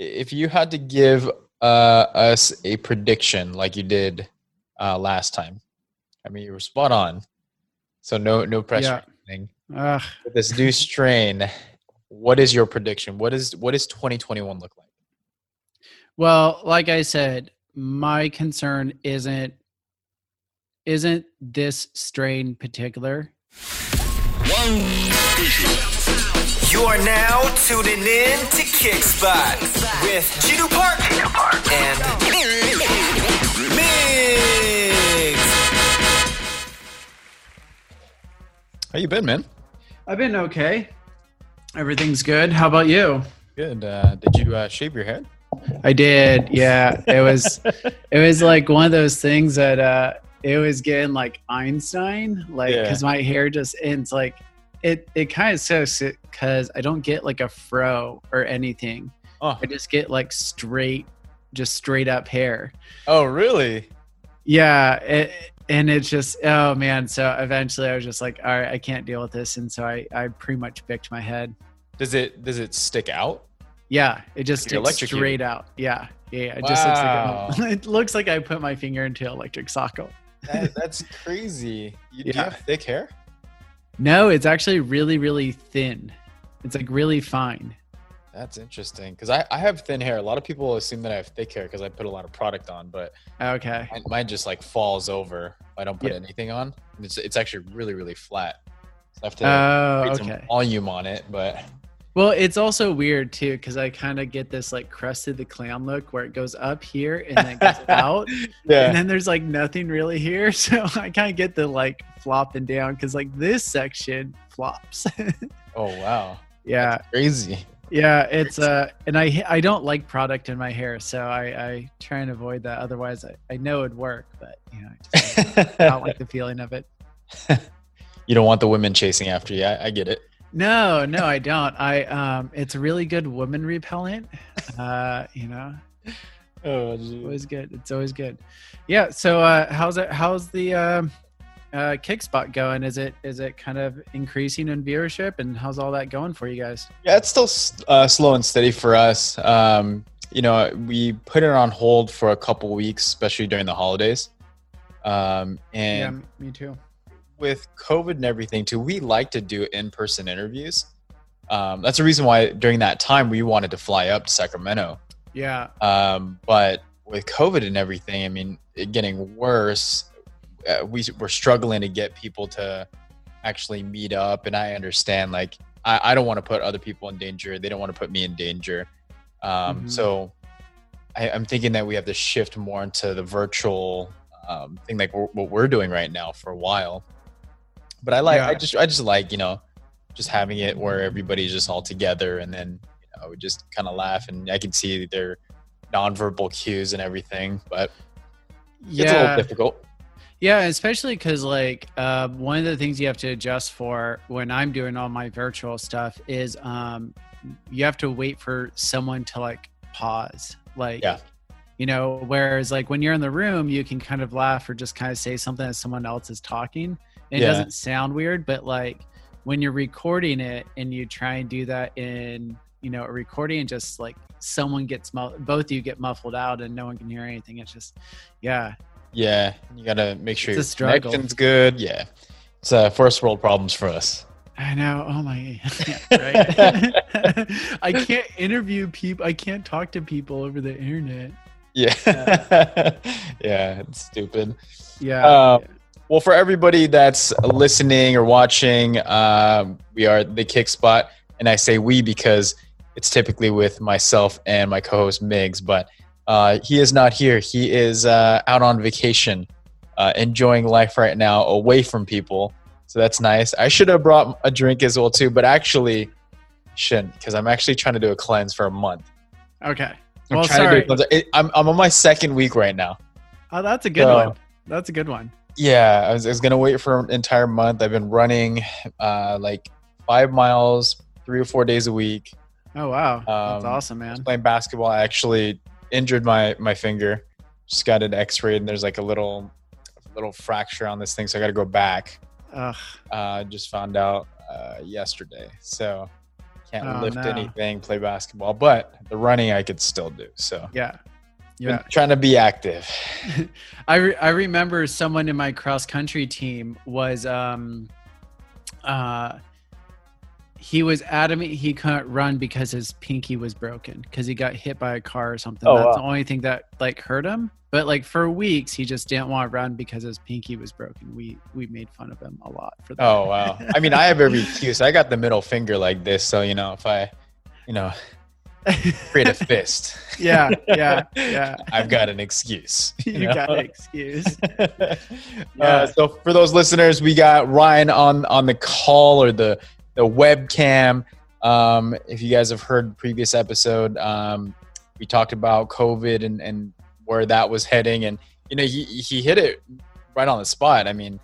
if you had to give uh, us a prediction like you did uh, last time, I mean, you were spot on. So no, no pressure. Yeah. Ugh. With this new strain, what is your prediction? What is what does 2021 look like? Well, like I said, my concern isn't isn't this strain particular. You are now tuning in to Kickspot with Gino Park, and Migs. How you been, man? I've been okay. Everything's good. How about you? Good. Uh, did you uh, shave your head? I did. Yeah, it was it was like one of those things that uh it was getting like Einstein, like Yeah. because my hair just ends like it. It kind of sucks because I don't get like a fro or anything. Oh, I just get like straight, just straight up hair. oh, really? Yeah, it, and it's just oh man. So eventually, I was just like, all right, I can't deal with this, and so I I pretty much bicked my head. Does it does it stick out? Yeah, it just You're sticks straight out. Yeah, yeah. yeah. It just looks like a, it looks like I put my finger into an electric socket. That, that's crazy. You, Do you have thick hair? No, it's actually really, really thin. It's like really fine. That's interesting because I, I have thin hair. A lot of people assume that I have thick hair because I put a lot of product on, but Okay. mine, mine just like falls over I don't put Yeah. anything on. It's it's actually really really flat. So I have to Oh, create some okay. volume on it, but Well, it's also weird too because I kind of get this like Krusty the Clown look where it goes up here and then goes out, and then there's like nothing really here. So I kind of get the like flopping down because like this section flops. oh wow, yeah, crazy. yeah. It's uh, and I I don't like product in my hair, so I I try and avoid that. Otherwise, I I know it'd work, but you know, I, just, I don't like the feeling of it. you don't want the women chasing after you. I, I get it. No, no, I don't. I um, it's a really good woman repellent. Uh, you know, Oh, always good. It's always good. Yeah. So, uh, how's it? How's the um, uh, Kickspot going? Is it is it kind of increasing in viewership, and how's all that going for you guys? Yeah, it's still uh, slow and steady for us. Um, you know, we put it on hold for a couple weeks, especially during the holidays. Um, and yeah, me too. With COVID and everything, too, we like to do in-person interviews. Um, that's the reason why during that time we wanted to fly up to Sacramento. Yeah. Um, but with COVID and everything, I mean, it getting worse. Uh, we we're struggling to get people to actually meet up, and I understand. Like, I, I don't want to put other people in danger. They don't want to put me in danger. Um, Mhm. So, I, I'm thinking that we have to shift more into the virtual um, thing, like we're, what we're doing right now for a while. But I like, I just, I just like, you know, just having it where everybody's just all together, and then you know, we just kind of laugh, and I can see their nonverbal cues and everything. But yeah. it's a little Yeah. difficult. Yeah, especially because like uh, one of the things you have to adjust for when I'm doing all my virtual stuff is um, you have to wait for someone to like pause. Like, Yeah. You know, whereas like when you're in the room, you can kind of laugh or just kind of say something as someone else is talking. It Yeah. doesn't sound weird, but like when you're recording it and you try and do that in you know a recording and just like someone gets mu- both of you get muffled out and no one can hear anything it's just yeah Yeah, you gotta make sure It's your struggle. connection's good. Yeah, it's uh, first world problems for us. I know. Oh my. Yeah, right. I can't interview people. I can't talk to people over the internet. Yeah, yeah, it's stupid. Yeah. Um, Well, for everybody that's listening or watching, um, we are the Kick Spot, and I say we because it's typically with myself and my co-host Migs, but uh, he is not here. He is uh, out on vacation, uh, enjoying life right now, away from people. So that's nice. I should have brought a drink as well too, but actually shouldn't because I'm actually trying to do a cleanse for a month. okay. I'm Well, trying to sorry. do. It, I'm, I'm on my second week right now. Oh, that's a good So- one. That's a good one. Yeah, I was, I was gonna wait for an entire month. I've been running uh, like five miles, three or four days a week. Oh wow, that's Um, awesome, man. playing basketball. I actually injured my my finger. Just got an X-ray, and there's like a little little fracture on this thing, so I got to go back. Ugh. Uh, just found out uh, yesterday. So can't Oh, lift no. anything, play basketball, but the running I could still do. So Yeah. been Yeah. trying to be active. I, re- I remember someone in my cross country team was um uh he was adamant he couldn't run because his pinky was broken because he got hit by a car or something. Oh, That's wow. the only thing that like hurt him. But like for weeks he just didn't want to run because his pinky was broken. We we made fun of him a lot for that. Oh wow! I mean, I have every excuse. I got the middle finger like this, so you know, if I, you know, create a fist, yeah, yeah, yeah. I've got an excuse. You know? got an excuse. uh, Yeah. so for those listeners, we got Ryan on on the call or the the webcam. Um, if you guys have heard previous episode, um, we talked about COVID and and where that was heading, and you know he he hit it right on the spot. I mean,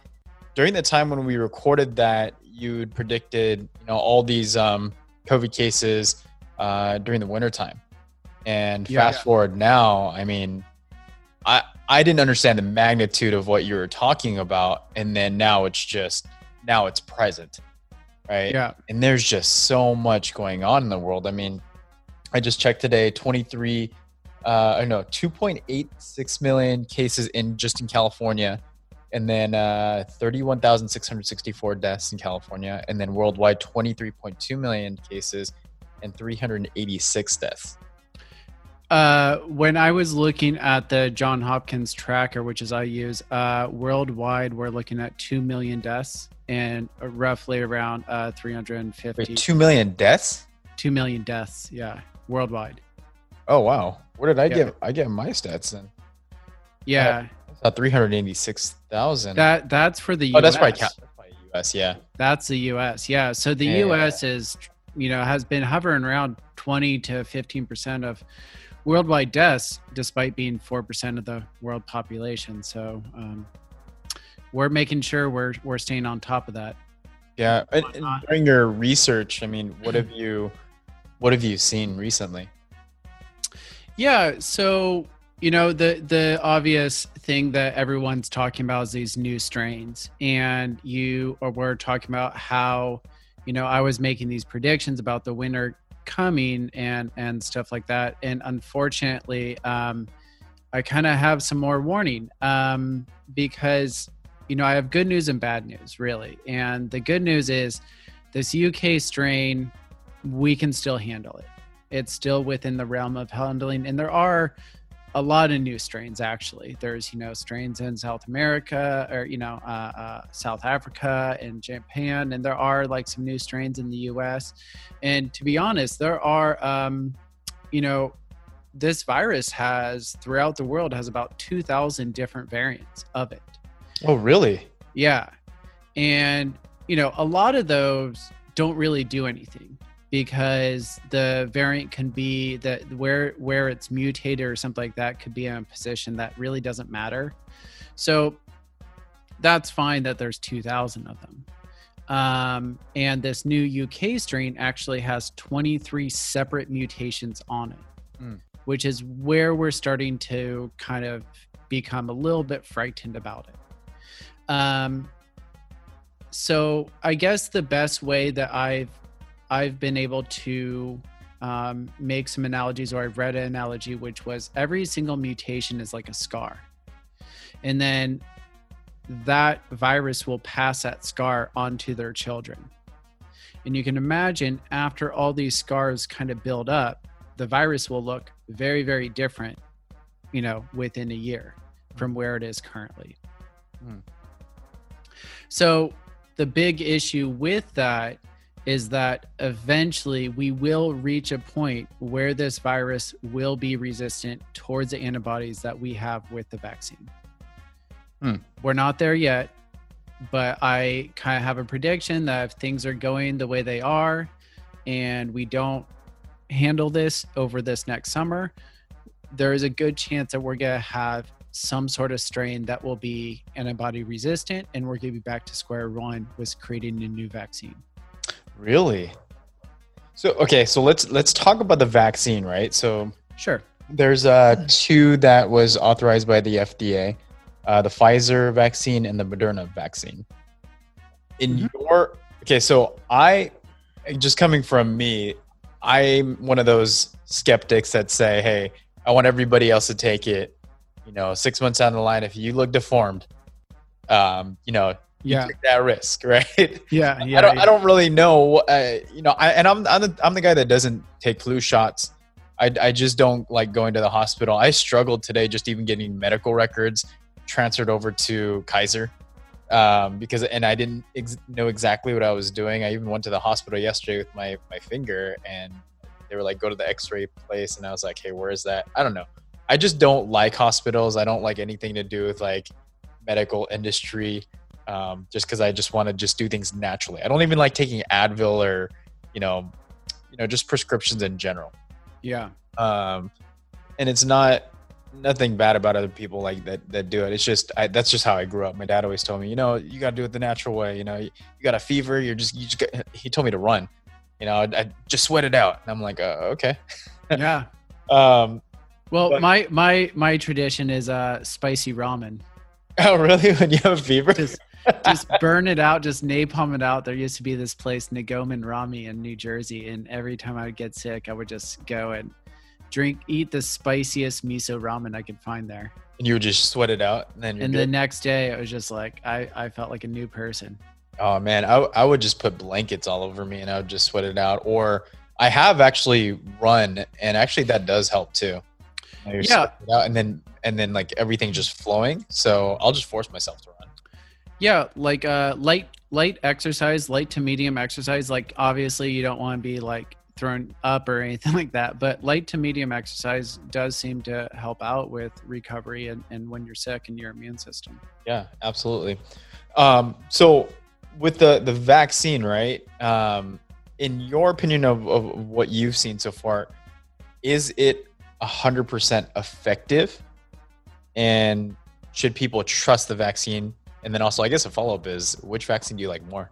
during the time when we recorded that, you'd predicted you know all these um, COVID cases uh, during the wintertime. And Yeah. fast forward now, I mean, I I didn't understand the magnitude of what you were talking about, and then now it's just now it's present, right? Yeah. And there's just so much going on in the world. I mean, I just checked today, 23, uh, no, 2.86 million cases in just in California, and then uh, 31,664 deaths in California, and then worldwide 23.2 million cases and 386 deaths. Uh, when I was looking at the John Hopkins tracker, which is I use, uh, worldwide, we're looking at 2 million deaths and roughly around uh, 350. Wait, two million deaths? 2 million deaths, yeah, worldwide. Oh wow! What did I Yeah. get? I get my stats then. Yeah, saw 386,000. that that's for the oh, US. that's probably, that's probably US. Yeah. That's the US. Yeah. So the Yeah. US is, you know, has been hovering around 20 to 15% of worldwide deaths, despite being 4% of the world population. So um, we're making sure we're, we're staying on top of that. Yeah. And, and during your research, I mean, what have you, what have you seen recently? Yeah. So, you know, the, the obvious thing that everyone's talking about is these new strains. And you or we're talking about how, you know, I was making these predictions about the winter coming and and stuff like that. And unfortunately, um, I kind of have some more warning um, because you know I have good news and bad news really. And the good news is this UK strain, we can still handle it. It's still within the realm of handling, and there are a lot of new strains actually. There's you know strains in South America or you know uh, uh, South Africa and Japan, and there are like some new strains in the U.S. And to be honest, there are um, you know this virus has throughout the world has about 2,000 different variants of it. Oh, really? Yeah. And, you know, a lot of those don't really do anything because the variant can be that where where it's mutated or something like that could be in a position that really doesn't matter. So that's fine that there's 2000 of them. Um, and this new UK strain actually has 23 separate mutations on it, Hmm. which is where we're starting to kind of become a little bit frightened about it. Um, so I guess the best way that I've I've been able to um, make some analogies, or I've read an analogy, which was every single mutation is like a scar, and then that virus will pass that scar onto their children. And you can imagine after all these scars kind of build up, the virus will look very, very different, you know, within a year from where it is currently. Hmm. So the big issue with that is that eventually we will reach a point where this virus will be resistant towards the antibodies that we have with the vaccine. Hmm. We're not there yet, but I kind of have a prediction that if things are going the way they are and we don't handle this over this next summer, there is a good chance that we're going to have some sort of strain that will be antibody resistant and we're going to be back to square one with creating a new vaccine. Really? So okay, so let's let's talk about the vaccine, right? So Sure. there's uh two that was authorized by the FDA, uh, the Pfizer vaccine and the Moderna vaccine. In Mhm. your okay, so I just coming from me, I'm one of those skeptics that say, "Hey, I want everybody else to take it." You know, six months down the line, if you look deformed, um, you know, Yeah. take that risk, right? Yeah, yeah. I don't. yeah. I don't really know. Uh, you know, I, and I'm I'm the, I'm the guy that doesn't take flu shots. I I just don't like going to the hospital. I struggled today just even getting medical records transferred over to Kaiser um, because and I didn't ex- know exactly what I was doing. I even went to the hospital yesterday with my my finger, and they were like, "Go to the X-ray place," and I was like, "Hey, where is that?" I don't know. I just don't like hospitals. I don't like anything to do with like medical industry um, just because I just want to just do things naturally. I don't even like taking Advil or, you know, you know, just prescriptions in general. Yeah. Um, and it's not nothing bad about other people like that that do it. It's just I, that's just how I grew up. My dad always told me, you know, you got to do it the natural way. You know, you, you got a fever, you're just you just got, he told me to run. You know, I, I just sweat it out, and I'm like, uh, okay. Yeah. Um, Well, But- my my my tradition is uh spicy ramen. oh, really? When you have a fever? Just just burn it out, just napalm it out. There used to be this place, Nagomin Rami in New Jersey, and every time I would get sick, I would just go and drink, eat the spiciest miso ramen I could find there. and you would just sweat it out, and then And good. the next day, it was just like I I felt like a new person. Oh man, I, I would just put blankets all over me and I would just sweat it out. Or I have actually run, and actually that does help too. You're Yeah. out, and then and then like everything just flowing. So I'll just force myself to run. Yeah, like uh light light exercise, light to medium exercise. Like obviously you don't want to be like thrown up or anything like that, but light to medium exercise does seem to help out with recovery and, and when you're sick and your immune system. Yeah, absolutely. Um, so with the the vaccine, right? Um, in your opinion of, of what you've seen so far, is it hundred percent effective? And should people trust the vaccine? And then also, I guess a follow up is which vaccine do you like more?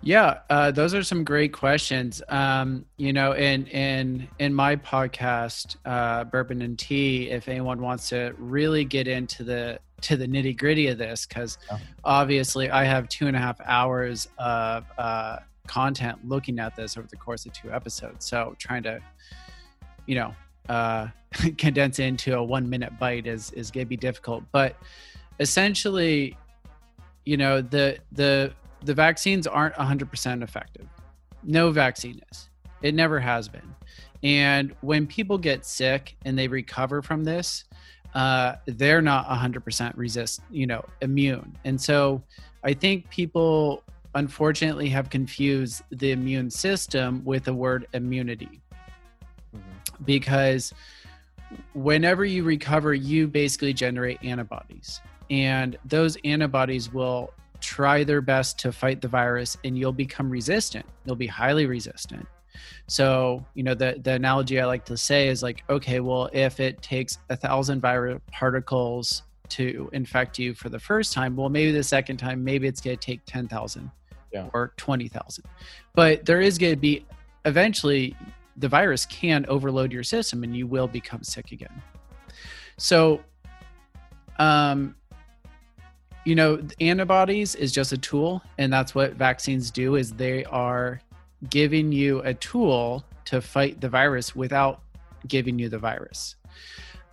Yeah, uh, those are some great questions. Um, you know, in in in my podcast, uh, Bourbon and Tea, if anyone wants to really get into the to the nitty gritty of this, because Yeah. obviously I have two and a half hours of uh, content looking at this over the course of two episodes. So trying to, you know, uh, condense into a one minute bite is is gonna be difficult. But essentially, you know, the the the vaccines aren't 100% effective. No vaccine is. It never has been. And when people get sick and they recover from this, uh, they're not 100% resist, you know, immune. And so I think people unfortunately have confused the immune system with the word immunity because whenever you recover, you basically generate antibodies. And those antibodies will try their best to fight the virus and you'll become resistant. You'll be highly resistant. So, you know, the, the analogy I like to say is like, okay, well, if it takes a thousand viral particles to infect you for the first time, well, maybe the second time, maybe it's going to take 10,000 Yeah. or 20,000. But there is going to be eventually the virus can overload your system and you will become sick again. So, um, you know, antibodies is just a tool, and that's what vaccines do. Is they are giving you a tool to fight the virus without giving you the virus.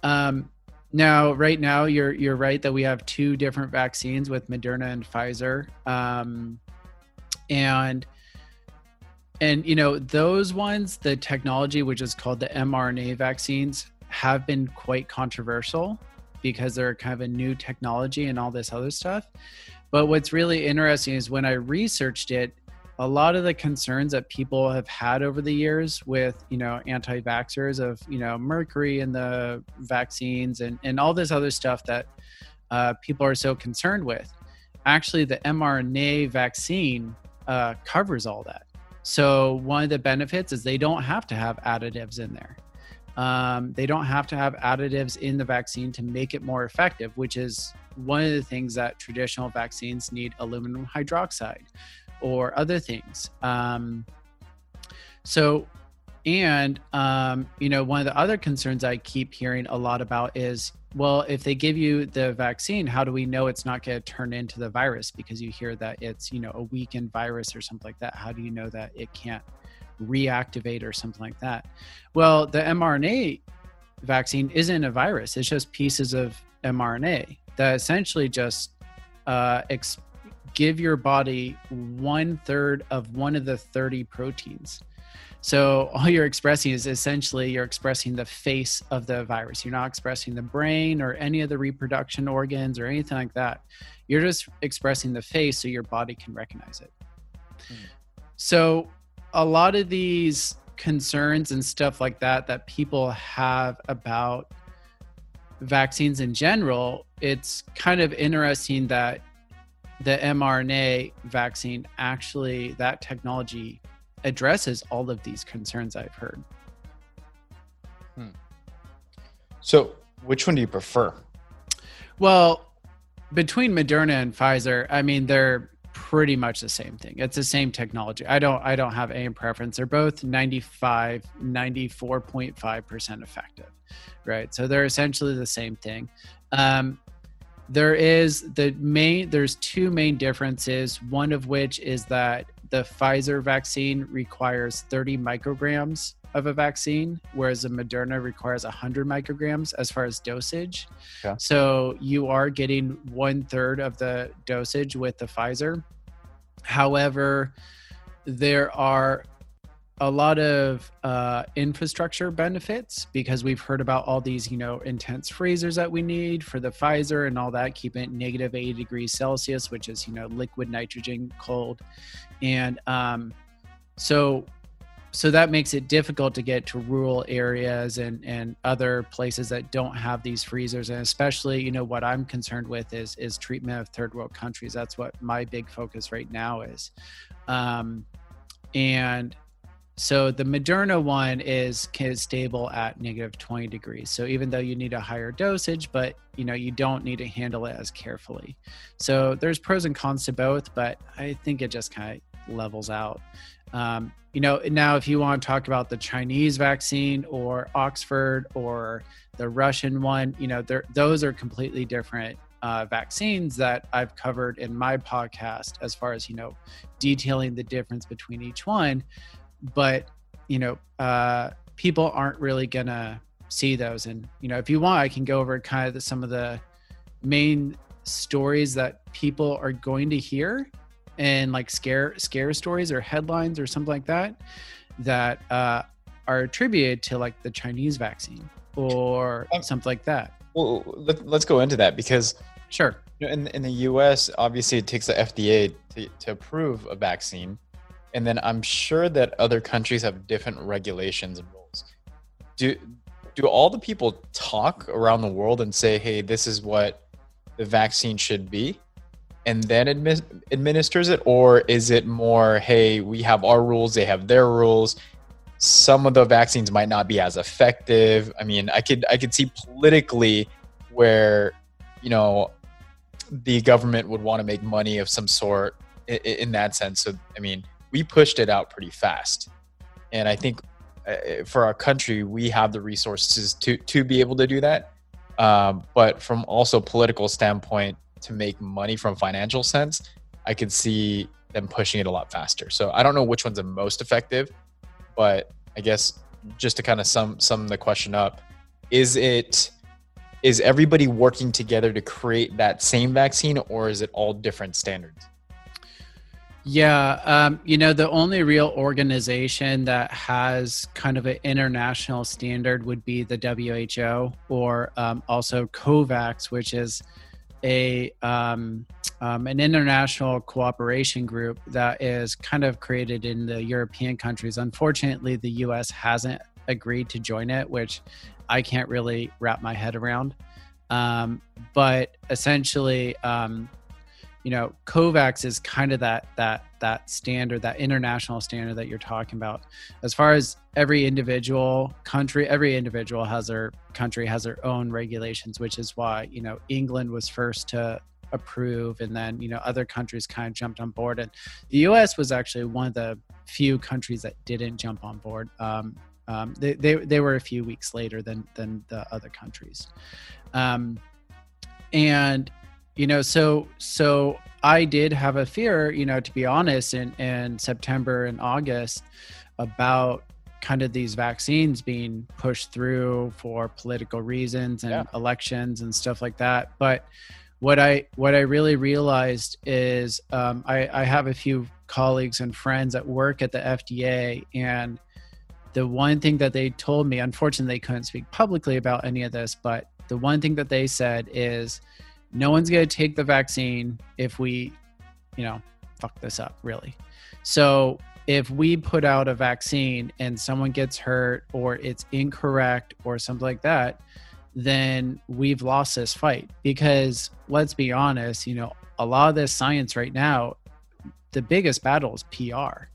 Um, now, right now, you're you're right that we have two different vaccines with Moderna and Pfizer, um, and and you know those ones, the technology which is called the mRNA vaccines, have been quite controversial because they're kind of a new technology and all this other stuff. But what's really interesting is when I researched it, a lot of the concerns that people have had over the years with, you know, anti-vaxxers of, you know, mercury in the vaccines and, and all this other stuff that uh, people are so concerned with. Actually, the mRNA vaccine uh, covers all that. So one of the benefits is they don't have to have additives in there. Um, they don't have to have additives in the vaccine to make it more effective, which is one of the things that traditional vaccines need aluminum hydroxide or other things. Um, so, and, um, you know, one of the other concerns I keep hearing a lot about is well, if they give you the vaccine, how do we know it's not going to turn into the virus? Because you hear that it's, you know, a weakened virus or something like that. How do you know that it can't reactivate or something like that. Well, the mRNA vaccine isn't a virus; it's just pieces of mRNA that essentially just uh, ex- give your body one third of one of the 30 proteins. So all you're expressing is essentially you're expressing the face of the virus. You're not expressing the brain or any of the reproduction organs or anything like that. You're just expressing the face so your body can recognize it. Hmm. So a lot of these concerns and stuff like that that people have about vaccines in general, it's kind of interesting that the mRNA vaccine actually that technology addresses all of these concerns I've heard. Hmm. So, which one do you prefer? Well, between Moderna and Pfizer, I mean they're pretty much the same thing. It's the same technology. I don't I don't have any preference. They're both 95 94.5% effective. Right? So they're essentially the same thing. Um, there is the main there's two main differences one of which is that the pfizer vaccine requires 30 micrograms of a vaccine whereas the moderna requires 100 micrograms as far as dosage yeah. so you are getting one third of the dosage with the pfizer however there are a lot of uh, infrastructure benefits because we've heard about all these, you know, intense freezers that we need for the Pfizer and all that, keeping it negative 80 degrees Celsius, which is, you know, liquid nitrogen cold. And um, so, so that makes it difficult to get to rural areas and, and other places that don't have these freezers. And especially, you know, what I'm concerned with is, is treatment of third world countries. That's what my big focus right now is. Um, and so the Moderna one is, stable at negative 20 degrees. So even though you need a higher dosage, but you know you don't need to handle it as carefully. So there's pros and cons to both, but I think it just kind of levels out. Um, you know, now if you want to talk about the Chinese vaccine or Oxford or the Russian one, you know, those are completely different uh, vaccines that I've covered in my podcast as far as you know detailing the difference between each one. But you know uh, people aren't really gonna see those. And you know if you want i can go over kind of the, some of the main stories that people are going to hear and like scare scare stories or headlines or something like that that uh, are attributed to like the chinese vaccine or um, something like that. Well let, us go into that because sure. in, in the us obviously it takes the fda to, to approve a vaccine. And then I'm sure that other countries have different regulations and rules. Do do all the people talk around the world and say, "Hey, this is what the vaccine should be," and then admi- administers it, or is it more, "Hey, we have our rules, they have their rules." Some of the vaccines might not be as effective. I mean, I could I could see politically where you know the government would want to make money of some sort in, in that sense. So, I mean we pushed it out pretty fast. And I think uh, for our country, we have the resources to to be able to do that. Um, but from also political standpoint, to make money from financial sense, I could see them pushing it a lot faster. So I don't know which one's the most effective, but I guess just to kind of sum sum the question up, is it is everybody working together to create that same vaccine, or is it all different standards? Yeah, um, you know, the only real organization that has kind of an international standard would be the WHO or um, also COVAX, which is a um, um, an international cooperation group that is kind of created in the European countries. Unfortunately, the U.S. hasn't agreed to join it, which I can't really wrap my head around. Um, but essentially, um, you know covax is kind of that that that standard that international standard that you're talking about. As far as every individual country every individual has their country has their own regulations which is why you know england was first to approve and then you know other countries kind of jumped on board. And the us was actually one of the few countries that didn't jump on board. Um, um, they, they, they were a few weeks later than than the other countries. Um, and you know so so i did have a fear you know to be honest in in september and august about kind of these vaccines being pushed through for political reasons and Yeah. elections and stuff like that. But what I what I really realized is um, I, I have a few colleagues and friends that work at the FDA, and the one thing that they told me, unfortunately, they couldn't speak publicly about any of this, but the one thing that they said is, no one's going to take the vaccine if we, you know, fuck this up, really. So if we put out a vaccine and someone gets hurt or it's incorrect or something like that, then we've lost this fight. Because let's be honest, you know, a lot of this science right now, the biggest battle is PR.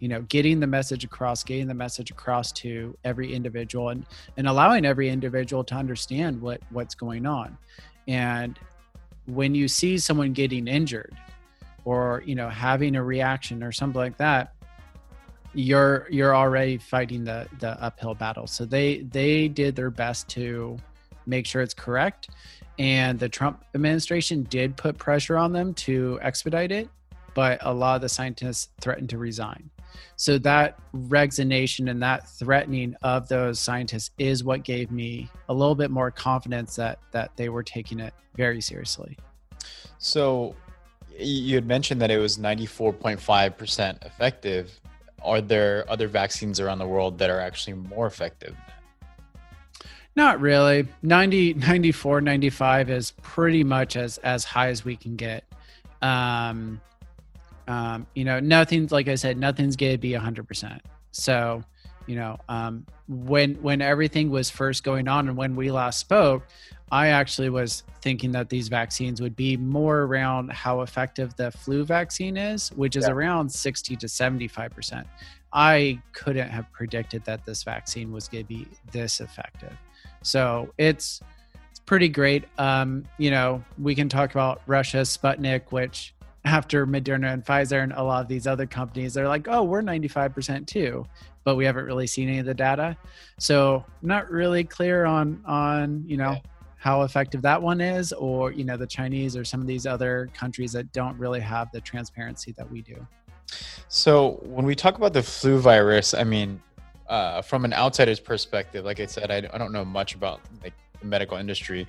You know, getting the message across, getting the message across to every individual and, and allowing every individual to understand what, what's going on. And when you see someone getting injured or, you know, having a reaction or something like that, you're you're already fighting the the uphill battle. So they they did their best to make sure it's correct, and the Trump administration did put pressure on them to expedite it, but a lot of the scientists threatened to resign. So that resignation and that threatening of those scientists is what gave me a little bit more confidence that that they were taking it very seriously. So you had mentioned that it was 94.5% effective. Are there other vaccines around the world that are actually more effective? Not really. 90, 94, 95 is pretty much as as high as we can get. Um, um, you know, nothing's like I said, nothing's gonna be hundred percent. So, you know, um, when when everything was first going on and when we last spoke, I actually was thinking that these vaccines would be more around how effective the flu vaccine is, which is Yeah. around sixty to seventy five percent. I couldn't have predicted that this vaccine was going to be this effective. So it's it's pretty great. Um, you know, we can talk about Russia's Sputnik, which after Moderna and Pfizer and a lot of these other companies, they're like, oh, we're 95% too, but we haven't really seen any of the data. So not really clear on on you know Yeah. how effective that one is, or you know the Chinese or some of these other countries that don't really have the transparency that we do. So when we talk about the flu virus, I mean, uh, from an outsider's perspective, like I said, I, I don't know much about like the medical industry.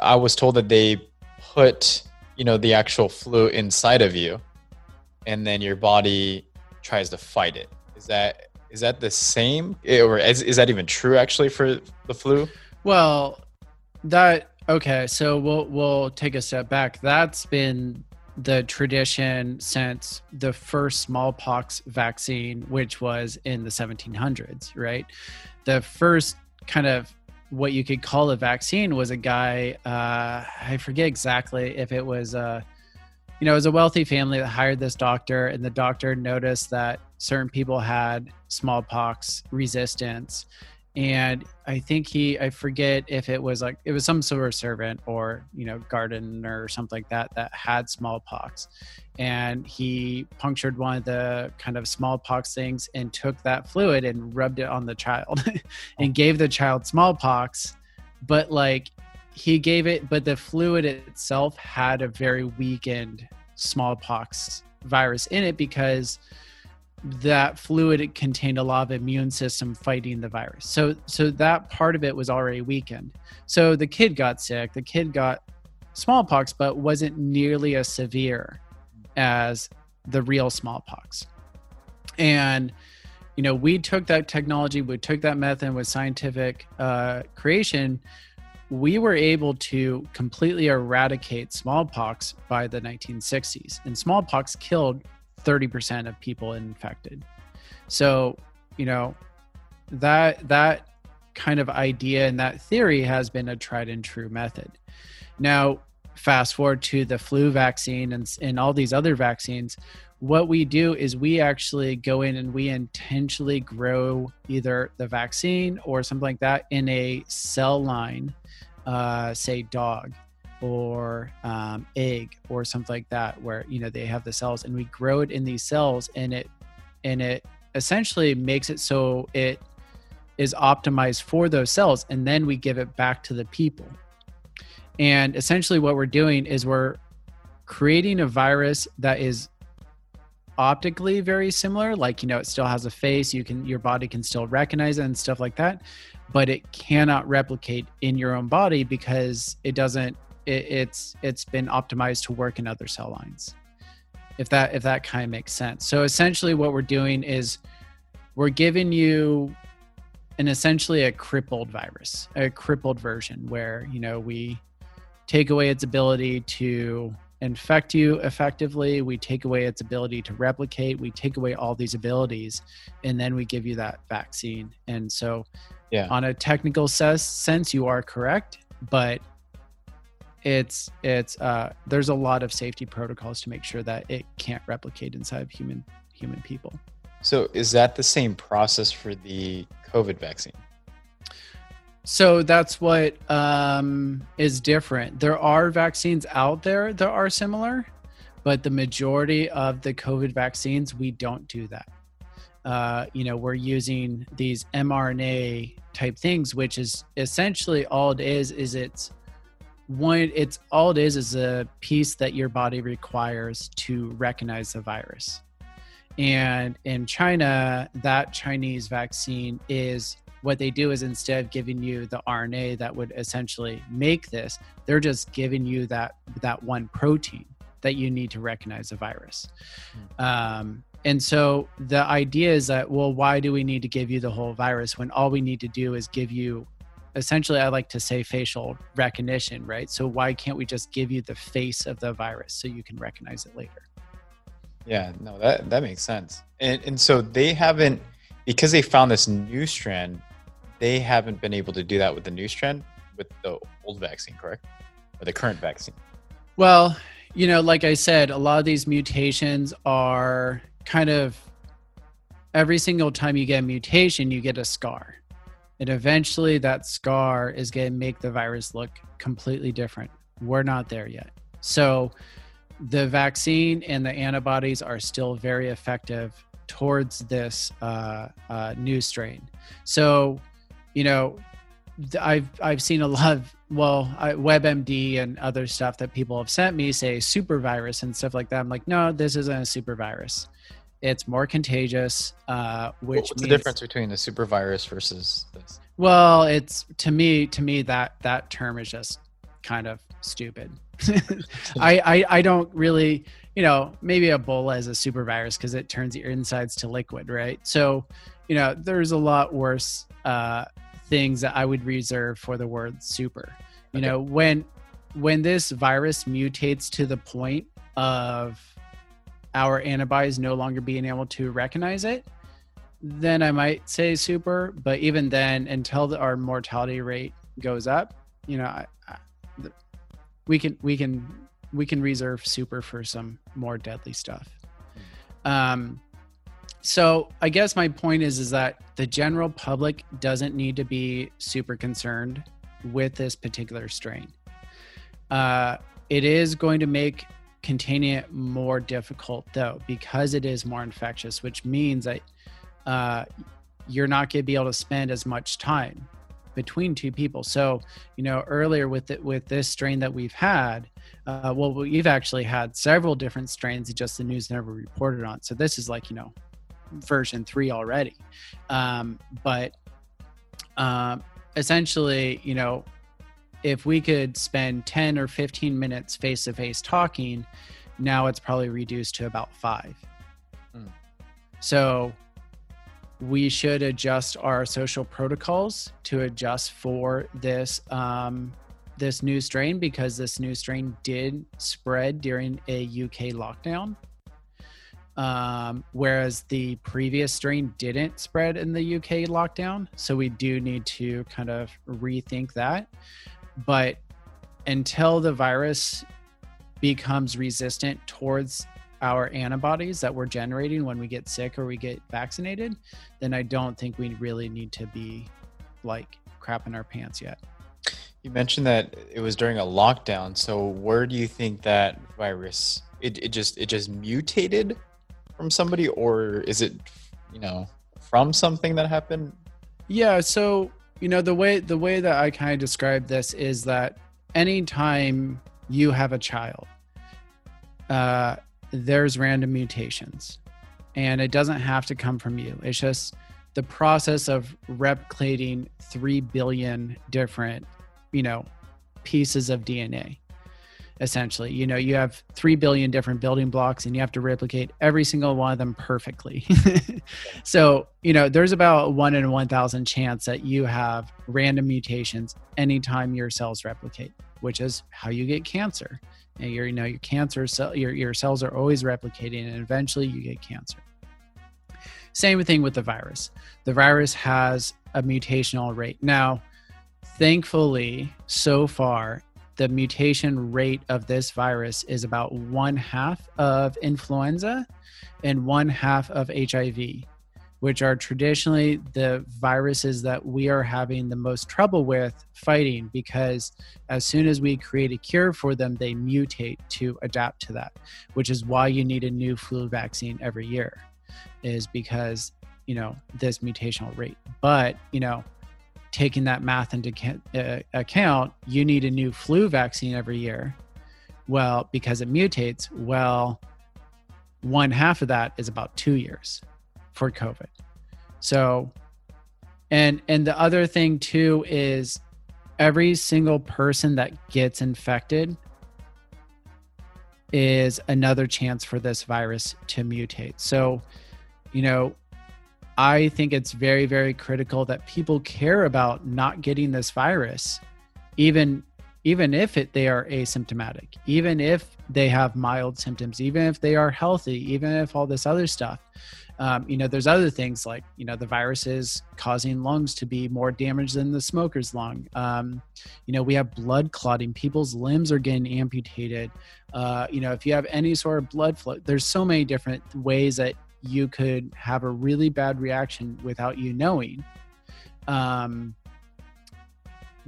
I was told that they put, you know, the actual flu inside of you, and then your body tries to fight it. Is that is that the same, Eh, or is, is that even true actually for the flu? Well, that okay. So we'll we'll take a step back. That's been the tradition since the first smallpox vaccine, which was in the 1700s. Right, the first kind of what you could call a vaccine was a guy. Uh, I forget exactly if it was a you know, it was a wealthy family that hired this doctor, and the doctor noticed that certain people had smallpox resistance. And I think he, I forget if it was like, it was some sort of servant or, you know, gardener or something like that that had smallpox. And he punctured one of the kind of smallpox things and took that fluid and rubbed it on the child and oh. gave the child smallpox. But like, he gave it, but the fluid itself had a very weakened smallpox virus in it because that fluid contained a lot of immune system fighting the virus. So so that part of it was already weakened. So the kid got sick. The kid got smallpox, but wasn't nearly as severe as the real smallpox. And you know, we took that technology, we took that method with scientific uh, creation we were able to completely eradicate smallpox by the 1960s and smallpox killed 30% of people infected. So you know that that kind of idea and that theory has been a tried and true method. Now fast forward to the flu vaccine and, and all these other vaccines what we do is we actually go in and we intentionally grow either the vaccine or something like that in a cell line uh, say dog or um, egg or something like that where you know they have the cells and we grow it in these cells and it and it essentially makes it so it is optimized for those cells and then we give it back to the people. And essentially what we're doing is we're creating a virus that is optically very similar like you know it still has a face you can your body can still recognize it and stuff like that but it cannot replicate in your own body because it doesn't it, it's it's been optimized to work in other cell lines if that if that kind of makes sense so essentially what we're doing is we're giving you an essentially a crippled virus a crippled version where you know we take away its ability to infect you effectively we take away its ability to replicate we take away all these abilities and then we give you that vaccine and so Yeah. on a technical ses- sense you are correct but it's it's uh there's a lot of safety protocols to make sure that it can't replicate inside of human human people So is that the same process for the COVID vaccine? So that's what um, is different. There are vaccines out there that are similar, but the majority of the COVID vaccines, we don't do that. Uh, you know, we're using these mRNA type things, which is essentially all it is. Is it's one. It's all it is is a piece that your body requires to recognize the virus. And in China, that Chinese vaccine is what they do is instead of giving you the RNA that would essentially make this, they're just giving you that that one protein that you need to recognize a virus. Um, and so the idea is that well, why do we need to give you the whole virus when all we need to do is give you essentially I like to say facial recognition, right? So why can't we just give you the face of the virus so you can recognize it later? Yeah, no, that that makes sense. And and so they haven't because they found this new strand, they haven't been able to do that with the new strand with the old vaccine, correct? Or the current vaccine. Well, you know, like I said, a lot of these mutations are kind of every single time you get a mutation, you get a scar. And eventually that scar is going to make the virus look completely different. We're not there yet. So the vaccine and the antibodies are still very effective towards this uh, uh, new strain. So, you know, I've I've seen a lot of well, I, WebMD and other stuff that people have sent me say super virus and stuff like that. I'm like, no, this isn't a super virus. It's more contagious. Uh, which What's the difference between the super virus versus this? Well, it's to me to me that that term is just kind of stupid. I, I I don't really you know maybe Ebola is a super virus because it turns your insides to liquid, right? So you know there's a lot worse uh, things that I would reserve for the word super. You Okay. know when when this virus mutates to the point of our antibodies no longer being able to recognize it, then I might say super. But even then, until the, our mortality rate goes up, you know, I, I, the- we can we can we can reserve super for some more deadly stuff. Um, so I guess my point is is that the general public doesn't need to be super concerned with this particular strain. Uh, it is going to make containing it more difficult though because it is more infectious, which means that uh, you're not going to be able to spend as much time between two people. So, you know, earlier with it, with this strain that we've had, uh, well, we've actually had several different strains. Just the news never reported on. So this is like you know, version three already. Um, but um, essentially, you know, if we could spend 10 or 15 minutes face to face talking, now it's probably reduced to about five. Hmm. So we should adjust our social protocols to adjust for this um, this new strain because this new strain did spread during a UK lockdown. Um, whereas the previous strain didn't spread in the UK lockdown. So we do need to kind of rethink that. But until the virus becomes resistant towards our antibodies that we're generating when we get sick or we get vaccinated, then I don't think we really need to be like crapping our pants yet. You mentioned that it was during a lockdown. So where do you think that virus it, it just it just mutated from somebody or is it you know from something that happened? Yeah, so you know the way the way that I kind of describe this is that anytime you have a child, uh, there's random mutations. and it doesn't have to come from you. It's just the process of replicating 3 billion different, you know, pieces of DNA. Essentially, you know, you have 3 billion different building blocks and you have to replicate every single one of them perfectly. so, you know, there's about 1 in 1000 chance that you have random mutations anytime your cells replicate, which is how you get cancer. And you know, your cancer cell, your, your cells are always replicating and eventually you get cancer. Same thing with the virus. The virus has a mutational rate. Now, thankfully, so far, the mutation rate of this virus is about one half of influenza and one half of HIV, which are traditionally the viruses that we are having the most trouble with fighting because as soon as we create a cure for them, they mutate to adapt to that, which is why you need a new flu vaccine every year, is because, you know, this mutational rate. But, you know, taking that math into uh, account, you need a new flu vaccine every year. Well, because it mutates, well, one half of that is about two years for COVID. So, and and the other thing too is every single person that gets infected is another chance for this virus to mutate. So, you know, I think it's very, very critical that people care about not getting this virus, even even if it, they are asymptomatic, even if they have mild symptoms, even if they are healthy, even if all this other stuff. Um, you know, there's other things like you know the virus is causing lungs to be more damaged than the smoker's lung. Um, you know, we have blood clotting. People's limbs are getting amputated. Uh, you know, if you have any sort of blood flow, there's so many different ways that you could have a really bad reaction without you knowing. Um,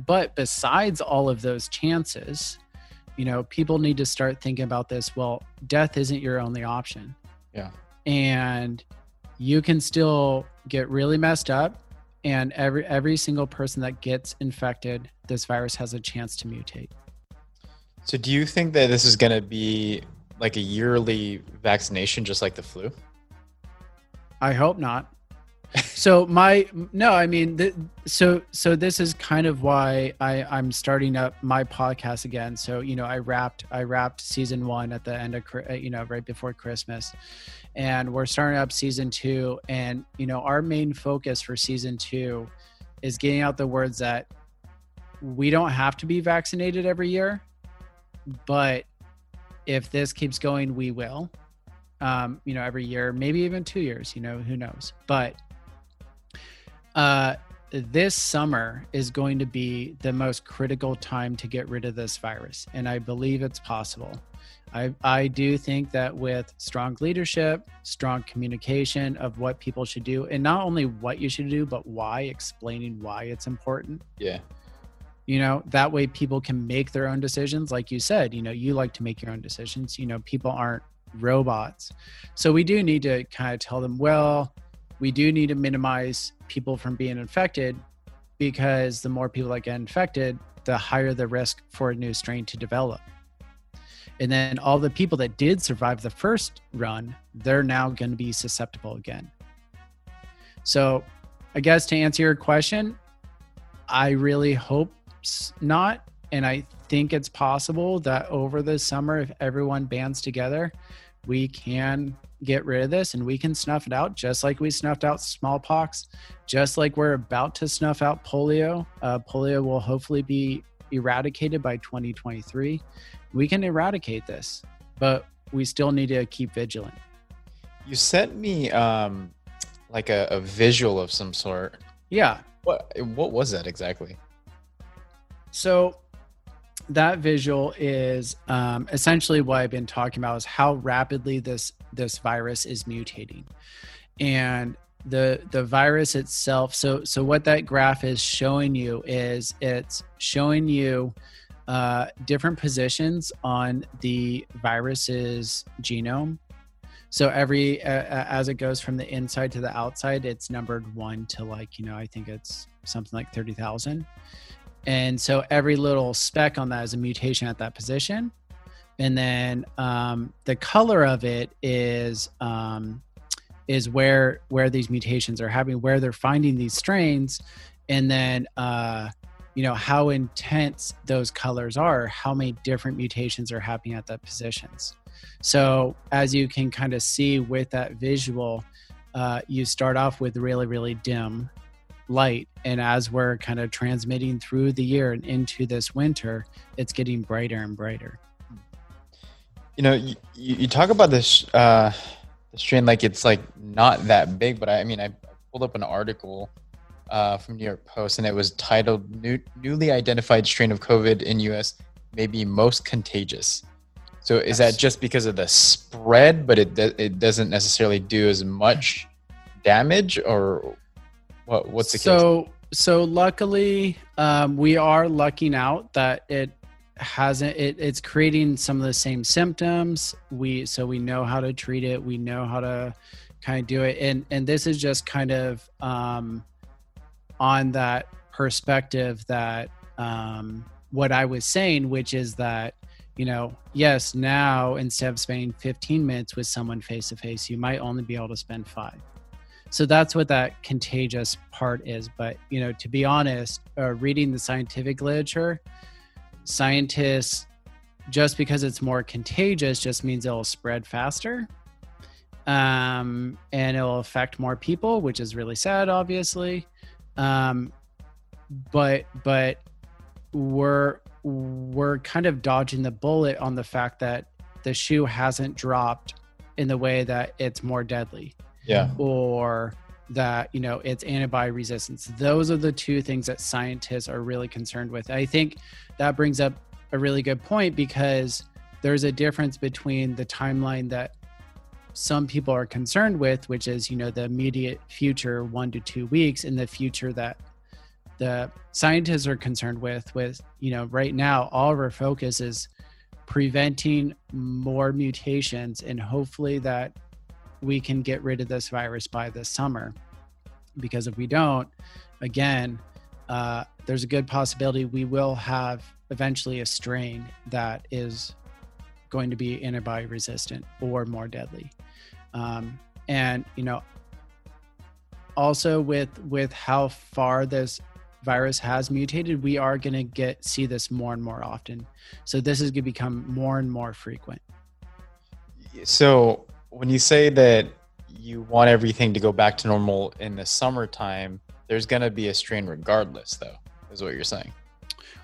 but besides all of those chances, you know, people need to start thinking about this. Well, death isn't your only option. Yeah. And you can still get really messed up and every every single person that gets infected, this virus has a chance to mutate. So do you think that this is going to be like a yearly vaccination just like the flu? I hope not. so my no, I mean, th- so so this is kind of why I I'm starting up my podcast again. So you know, I wrapped I wrapped season one at the end of you know right before Christmas, and we're starting up season two. And you know, our main focus for season two is getting out the words that we don't have to be vaccinated every year, but if this keeps going, we will um, you know, every year, maybe even two years, you know, who knows. But uh, this summer is going to be the most critical time to get rid of this virus. And I believe it's possible. I, I do think that with strong leadership, strong communication of what people should do, and not only what you should do, but why, explaining why it's important. Yeah. You know, that way people can make their own decisions. Like you said, you know, you like to make your own decisions. You know, people aren't robots. So we do need to kind of tell them, well, we do need to minimize people from being infected because the more people that get infected, the higher the risk for a new strain to develop. And then all the people that did survive the first run, they're now going to be susceptible again. So, I guess to answer your question, I really hope not. And I think it's possible that over the summer, if everyone bands together, we can get rid of this and we can snuff it out just like we snuffed out smallpox, just like we're about to snuff out polio. Uh, polio will hopefully be eradicated by 2023. We can eradicate this, but we still need to keep vigilant. You sent me um, like a, a visual of some sort. Yeah. What what was that exactly? So that visual is um, essentially what I've been talking about is how rapidly this this virus is mutating, and the the virus itself. So so what that graph is showing you is it's showing you uh, different positions on the virus's genome. So every uh, as it goes from the inside to the outside, it's numbered one to like you know I think it's something like thirty thousand and so every little speck on that is a mutation at that position and then um, the color of it is um, is where where these mutations are happening, where they're finding these strains, and then uh, you know how intense those colors are, how many different mutations are happening at that positions. So as you can kind of see with that visual, uh, you start off with really really dim light and as we're kind of transmitting through the year and into this winter it's getting brighter and brighter. You know you, you talk about this uh the strain like it's like not that big but i, I mean i pulled up an article uh, from new york post and it was titled New, newly identified strain of covid in us may be most contagious. So is that just because of the spread but it, it doesn't necessarily do as much damage or what, what's the so, case? So luckily, um, we are lucking out that it hasn't it, it's creating some of the same symptoms. We so we know how to treat it. We know how to kind of do it. And and this is just kind of um on that perspective that um what i was saying which is that you know yes now instead of spending 15 minutes with someone face to face you might only be able to spend five so that's what that contagious part is but you know to be honest uh, reading the scientific literature scientists just because it's more contagious just means it'll spread faster um, and it'll affect more people which is really sad obviously um, but but we're we're kind of dodging the bullet on the fact that the shoe hasn't dropped in the way that it's more deadly yeah. or that you know it's antibody resistance. Those are the two things that scientists are really concerned with. I think that brings up a really good point because there's a difference between the timeline that some people are concerned with which is you know the immediate future one to two weeks and the future that the scientists are concerned with with you know right now all of our focus is preventing more mutations and hopefully that we can get rid of this virus by this summer. Because if we don't, again, uh, there's a good possibility we will have eventually a strain that is going to be antibody resistant or more deadly. Um, and you know, also with with how far this virus has mutated, we are going to get see this more and more often. So this is going to become more and more frequent. So when you say that you want everything to go back to normal in the summertime, there's going to be a strain regardless, though, is what you're saying.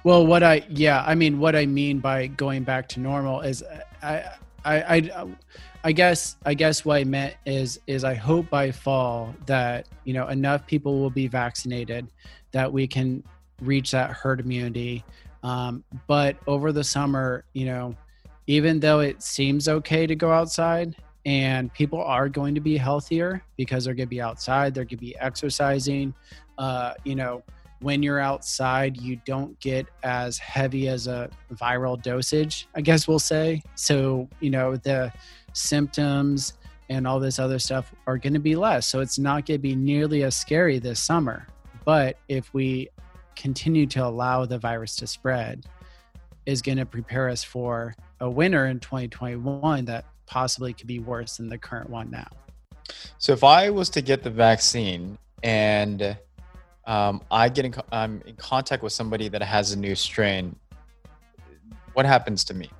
Well, what I yeah, I mean, what I mean by going back to normal is, I, I, I, I guess, I guess what I meant is, is I hope by fall that you know enough people will be vaccinated that we can reach that herd immunity. Um, but over the summer, you know, even though it seems okay to go outside, and people are going to be healthier because they're going to be outside they're going to be exercising. Uh, you know when you're outside you don't get as heavy as a viral dosage i guess we'll say. So you know the symptoms and all this other stuff are going to be less. So it's not going to be nearly as scary this summer. But if we continue to allow the virus to spread is going to prepare us for a winter in 2021 that possibly could be worse than the current one now. So if I was to get the vaccine and um, I get in, I'm in contact with somebody that has a new strain, what happens to me?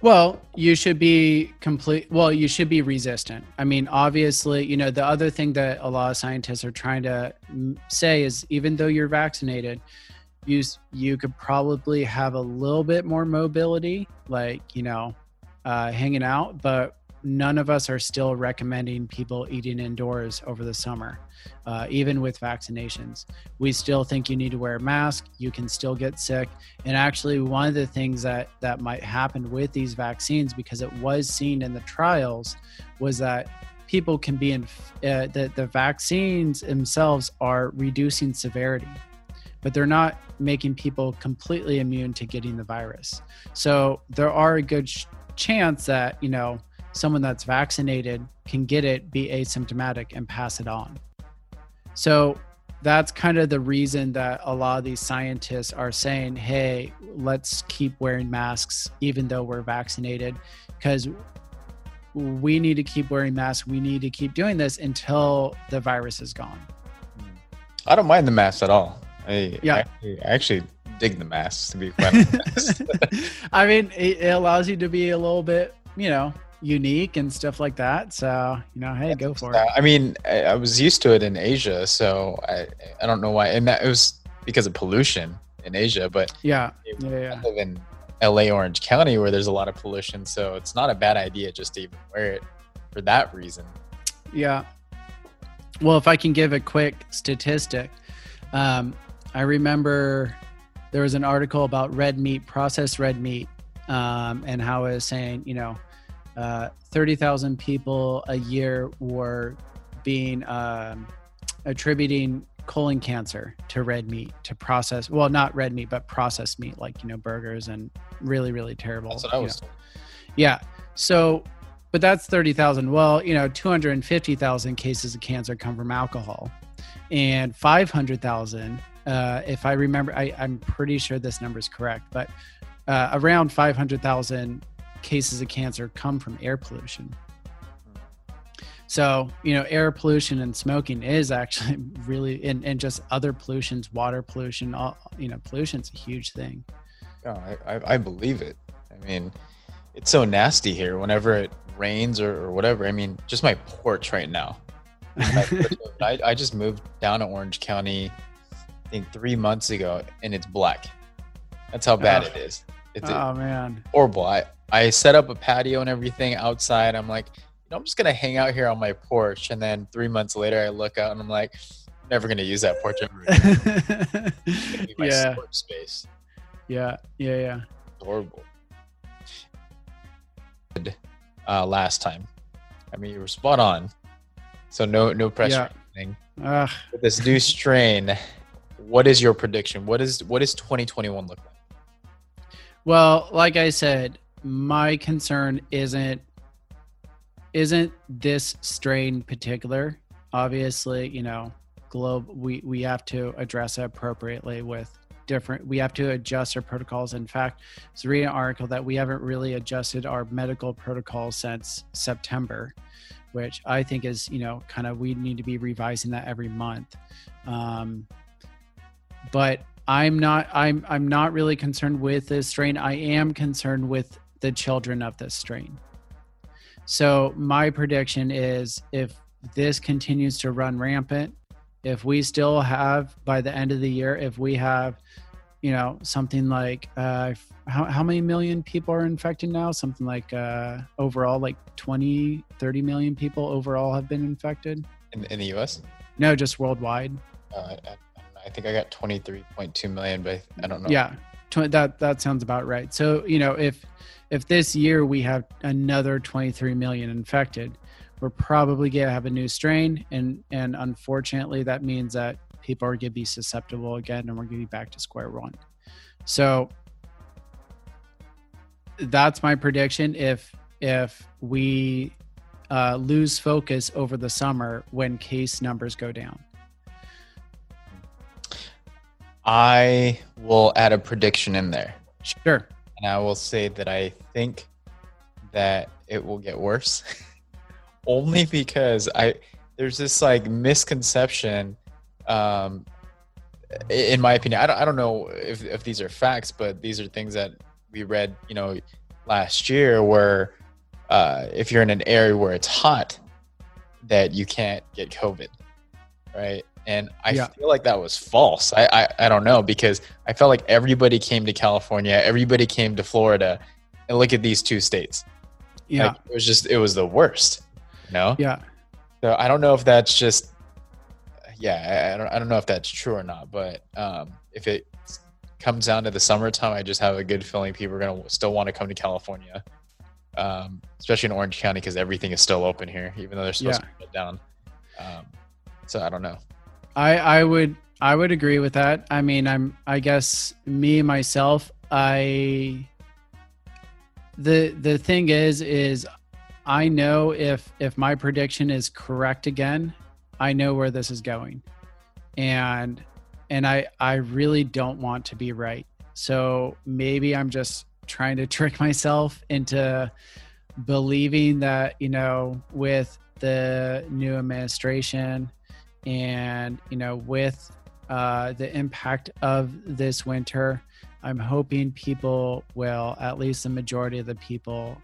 Well, you should be complete. Well, you should be resistant. I mean, obviously, you know, the other thing that a lot of scientists are trying to say is even though you're vaccinated, you you could probably have a little bit more mobility, like you know, uh, hanging out, but none of us are still recommending people eating indoors over the summer, uh, even with vaccinations. We still think you need to wear a mask. You can still get sick. And actually, one of the things that that might happen with these vaccines, because it was seen in the trials, was that people can be in uh, the the vaccines themselves are reducing severity but they're not making people completely immune to getting the virus. So there are a good chance that you know someone that's vaccinated can get it be asymptomatic and pass it on so that's kind of the reason that a lot of these scientists are saying hey let's keep wearing masks even though we're vaccinated because we need to keep wearing masks. We need to keep doing this until the virus is gone. I don't mind the mask at all. I, Yeah. I, I actually dig the masks to be quite honest. I mean, it, it allows you to be a little bit, you know, unique and stuff like that. So, you know, hey, go for it. Uh, I mean, I, I was used to it in Asia, so I I don't know why, and that it was because of pollution in Asia. But Yeah. Yeah. Yeah. I live in L.A. Orange County where there's a lot of pollution, so it's not a bad idea just to even wear it for that reason. Yeah. Well, if I can give a quick statistic, um, I remember there was an article about red meat, processed red meat, um, and how it was saying, you know, uh, 30,000 people a year were being um, attributing colon cancer to red meat, to process, well, not red meat, but processed meat, like, you know, burgers and really, really terrible. That's what I was. Yeah. So, but that's 30,000. Well, you know, 250,000 cases of cancer come from alcohol and 500,000, uh, if I remember, I, I'm pretty sure this number is correct, but uh, around 500,000 cases of cancer come from air pollution. So, you know, air pollution and smoking is actually really, and, and just other pollutions, water pollution, all, you know, pollution's a huge thing. Oh, I, I, I believe it. I mean, it's so nasty here. Whenever it rains or, or whatever, I mean, just my porch right now. I, I just moved down to Orange County, think three months ago, and it's black. That's how bad Oh. it is. It's oh, man. horrible. I, I set up a patio and everything outside. I'm like, I'm just gonna hang out here on my porch, and then three months later, I look out and I'm like, I'm never gonna use that porch ever. Again. It's gonna be my yeah. space. Yeah. Yeah. Yeah. It's horrible. Uh, last time, I mean, you were spot on. So no, no pressure. anything. Ugh. With this new strain, what is your prediction? What is what does 2021 look like? Well, like I said, my concern isn't isn't this strain particular. Obviously, you know, globe we we have to address it appropriately with different we have to adjust our protocols. In fact, I was reading an article that we haven't really adjusted our medical protocols since September, which I think is, you know, kind of we need to be revising that every month. Um, but I'm not I'm I'm not really concerned with this strain. I am concerned with the children of this strain. So my prediction is if this continues to run rampant, if we still have by the end of the year, if we have, you know, something like uh, how, how many million people are infected now? Something like uh, overall, like 20, 30 million people overall have been infected. In, in the U.S., No, just worldwide. uh, I, I, think I got 23.2 million, but I don't know. Yeah, tw- that that sounds about right. So you know, if if this year we have another 23 million infected, we're probably gonna have a new strain, and and unfortunately, that means that people are gonna be susceptible again, and we're gonna be back to square one. So that's my prediction. If if we uh, lose focus over the summer when case numbers go down. I will add a prediction in there. Sure. and I will say that I think that it will get worse, only because I there's this like misconception, um, in my opinion. I don't I don't know if if these are facts, but these are things that we read, you know, last year where uh, if you're in an area where it's hot, that you can't get COVID, right? And I Yeah. feel like that was false. I, I I don't know because I felt like everybody came to California, everybody came to Florida, and look at these two states. Yeah. Like, it was just it was the worst. You know? yeah. So I don't know if that's just yeah, I, don't I don't know if that's true or not, but um, if it comes down to the summertime, I just have a good feeling people are gonna still want to come to California, um, especially in Orange County because everything is still open here, even though they're supposed Yeah. to shut down. Um, so I don't know. I I would I would agree with that. I mean, I'm I guess me myself, I the the thing is is I know if if my prediction is correct again, I know where this is going. And and I I really don't want to be right. So maybe I'm just trying to trick myself into believing that you know with the new administration and you know with uh, the impact of this winter i'm hoping people will at least the majority of the people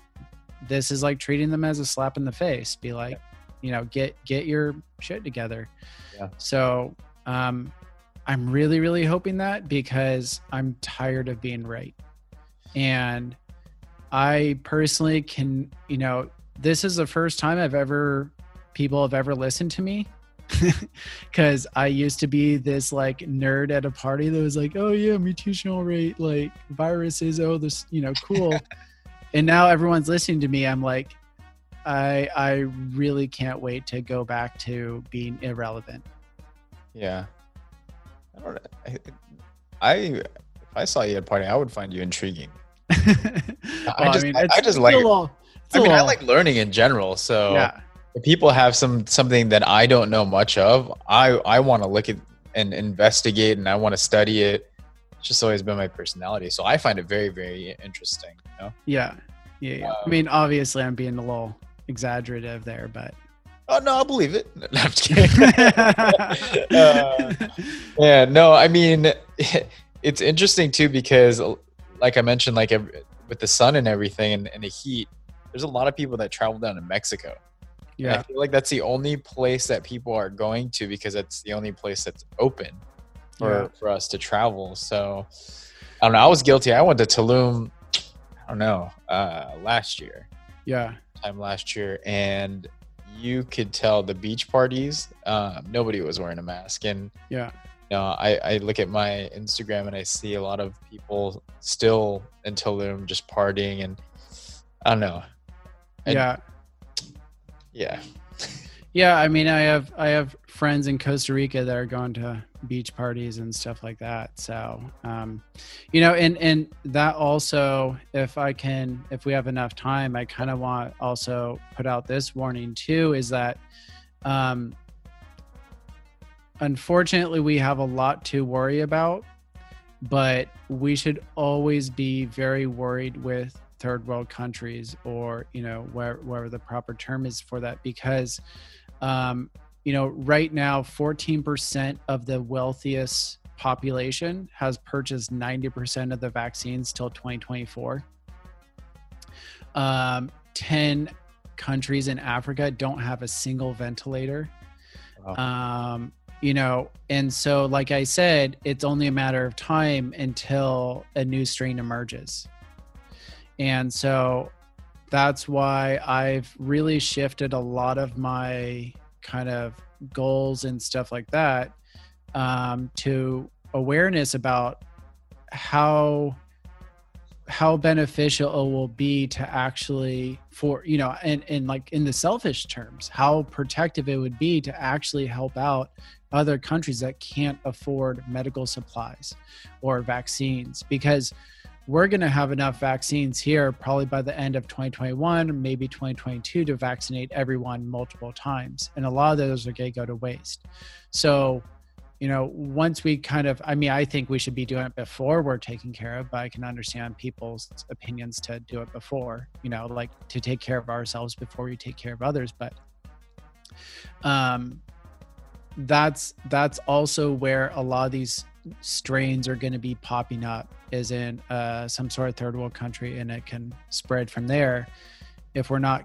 this is like treating them as a slap in the face. Be like you know get get your shit together. Yeah. so um i'm really really hoping that because i'm tired of being right. And i personally can you know this is the first time i've ever people have ever listened to me because i used to be this like nerd at a party that was like oh yeah mutational rate like viruses oh this you know cool and now everyone's listening to me i'm like i i really can't wait to go back to being irrelevant Yeah. I don't. I, I if I saw you at a party, I would find you intriguing. Well, just- I- I just like a it. little- it's I mean, I like learning in general. So yeah if people have some something that I don't know much of, I I want to look at and investigate, and I want to study it. It's just always been my personality. So I find it very very interesting. You know? yeah yeah, yeah. i Um, mean obviously i'm being a little exaggerative there but Oh no, I'll believe it. No, I'm just kidding. Uh, Yeah, no, I mean, it's interesting too because, like I mentioned, like with the sun and everything and, and the heat, there's a lot of people that travel down to Mexico. And I feel like that's the only place that people are going to because it's the only place that's open for, Yeah. for us to travel. So I don't know. I was guilty. I went to Tulum, I don't know, uh, last year, yeah time last year, and you could tell the beach parties, um, nobody was wearing a mask. And yeah you know, I, I look at my Instagram and I see a lot of people still in Tulum just partying and I don't know. Yeah Yeah. Yeah, I mean, I have I have friends in Costa Rica that are going to beach parties and stuff like that. So, um, you know, and and that also, if I can, if we have enough time, I kind of want also put out this warning too, is that, um, unfortunately, we have a lot to worry about, but we should always be very worried with third world countries or you know where wherever the proper term is for that because um, you know right now 14% of the wealthiest population has purchased 90% of the vaccines till 2024 um, 10 countries in africa don't have a single ventilator. Um, you know and so like i said it's only a matter of time until a new strain emerges and so that's why I've really shifted a lot of my kind of goals and stuff like that um, to awareness about how how beneficial it will be to actually for you know and and like in the selfish terms how protective it would be to actually help out other countries that can't afford medical supplies or vaccines. Because we're going to have enough vaccines here probably by the end of 2021 maybe 2022 to vaccinate everyone multiple times. And a lot of those are going to go to waste. So you know once we kind of i mean i think we should be doing it before we're taken care of but i can understand people's opinions to do it before you know like to take care of ourselves before we take care of others. But um that's that's also where a lot of these strains are going to be popping up is in uh, some sort of third world country and it can spread from there. If we're not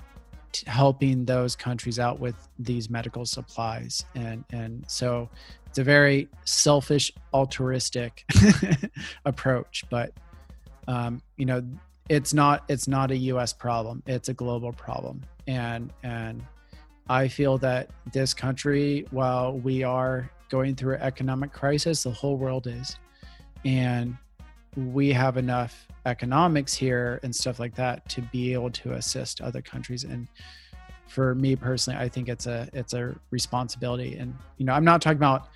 t- helping those countries out with these medical supplies and and so it's a very selfish altruistic approach but um, you know it's not it's not a us problem it's a global problem. And and i feel that this country while we are going through an economic crisis the whole world is. And we have enough economics here and stuff like that to be able to assist other countries. And for me personally i think it's a it's a responsibility. And you know i'm not talking about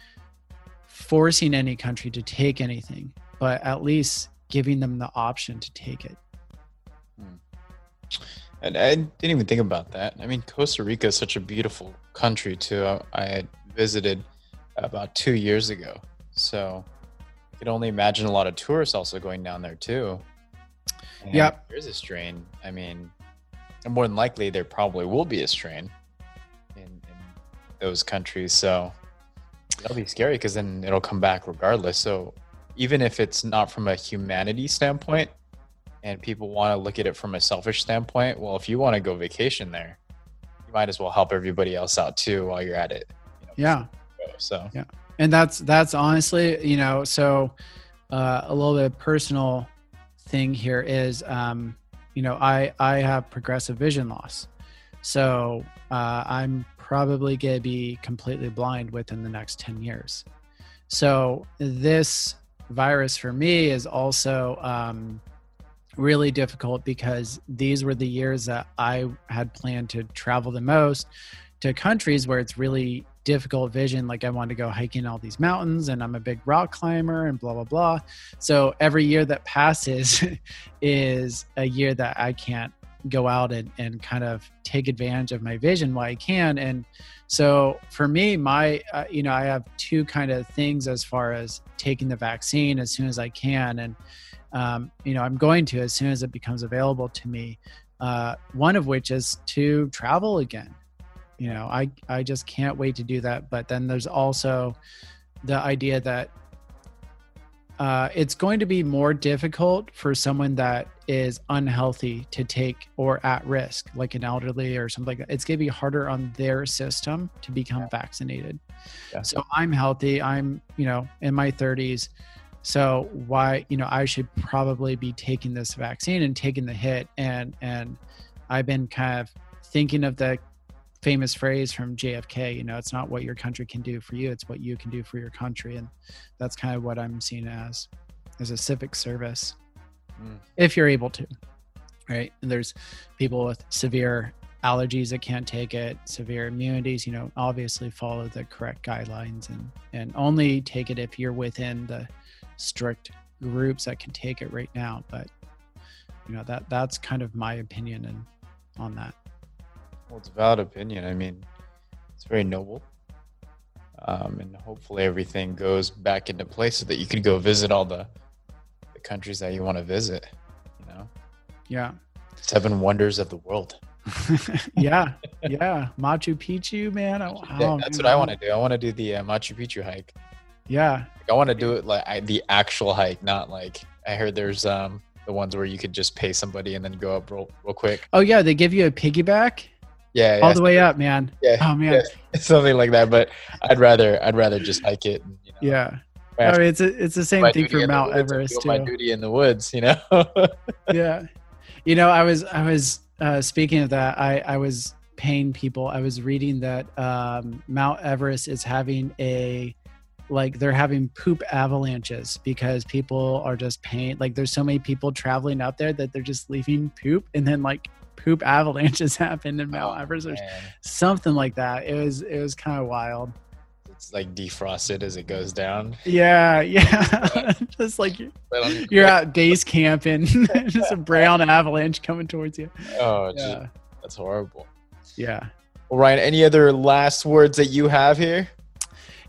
forcing any country to take anything but at least giving them the option to take it. Hmm. And I didn't even think about that. I mean, Costa Rica is such a beautiful country too. I, I had visited about two years ago, so I could only imagine a lot of tourists also going down there too. And Yep. There's a strain. I mean, and more than likely there probably will be a strain in, in those countries. So that'll be scary because then it'll come back regardless. So even if it's not from a humanity standpoint, and people want to look at it from a selfish standpoint, well, if you want to go vacation there, you might as well help everybody else out too while you're at it. You know, Yeah. So. Yeah. and that's that's honestly you know so uh, a little bit personal thing here is um, you know i i have progressive vision loss. So uh, i'm probably to be completely blind within the next 10 years. So this virus for me is also um, really difficult because these were the years that i had planned to travel the most to countries where it's really difficult vision like i wanted to go hiking all these mountains and i'm a big rock climber and blah blah blah. So every year that passes is a year that i can't go out and, and kind of take advantage of my vision while i can. And so for me my uh, you know i have two kind of things as far as taking the vaccine as soon as i can. And um, you know i'm going to as soon as it becomes available to me uh, one of which is to travel again you know i i just can't wait to do that. But then there's also the idea that uh, it's going to be more difficult for someone that is unhealthy to take or at risk like an elderly or something like that. It's going to be harder on their system to become vaccinated. Yeah. so i'm healthy. I'm you know in my 30s so why you know i should probably be taking this vaccine and taking the hit. And and i've been kind of thinking of the famous phrase from JFK, you know, it's not what your country can do for you, it's what you can do for your country. And that's kind of what I'm seeing as as a civic service. Mm. If you're able to. Right. And there's people with severe allergies that can't take it, severe immunities, you know, obviously follow the correct guidelines and and only take it if you're within the strict groups that can take it right now. But you know, that that's kind of my opinion and on that. Well, it's a valid opinion. I mean, it's very noble. Um, and hopefully everything goes back into place so that you can go visit all the, the countries that you want to visit. You know, Yeah. seven wonders of the world. yeah, yeah. Machu Picchu, man. Oh, Yeah, that's man, what I want to do. I want to do the uh, Machu Picchu hike. Yeah, Like, I want to do it like I, the actual hike, not like I heard there's um the ones where you could just pay somebody and then go up real real quick. Oh yeah, they give you a piggyback Yeah, all yeah, the way up, man. yeah, Oh man, yeah, something like that. But I'd rather I'd rather just hike it. And, you know, yeah. I mean, it's a, it's the same thing for Mount woods Everest do my duty in the woods, you know. yeah, you know, I was I was uh, speaking of that. I I was paying people. I was reading that um, Mount Everest is having a like they're having poop avalanches because people are just paying like there's so many people traveling out there that they're just leaving poop and then like poop avalanches happened in Mount Oh, Everest or something like that. It was it was kind of wild. It's like defrosted as it goes down. Yeah, yeah. just like you're, you're at base camp and just a brown avalanche coming towards you. Oh, Yeah. that's horrible. Yeah. Well, Ryan, any other last words that you have here?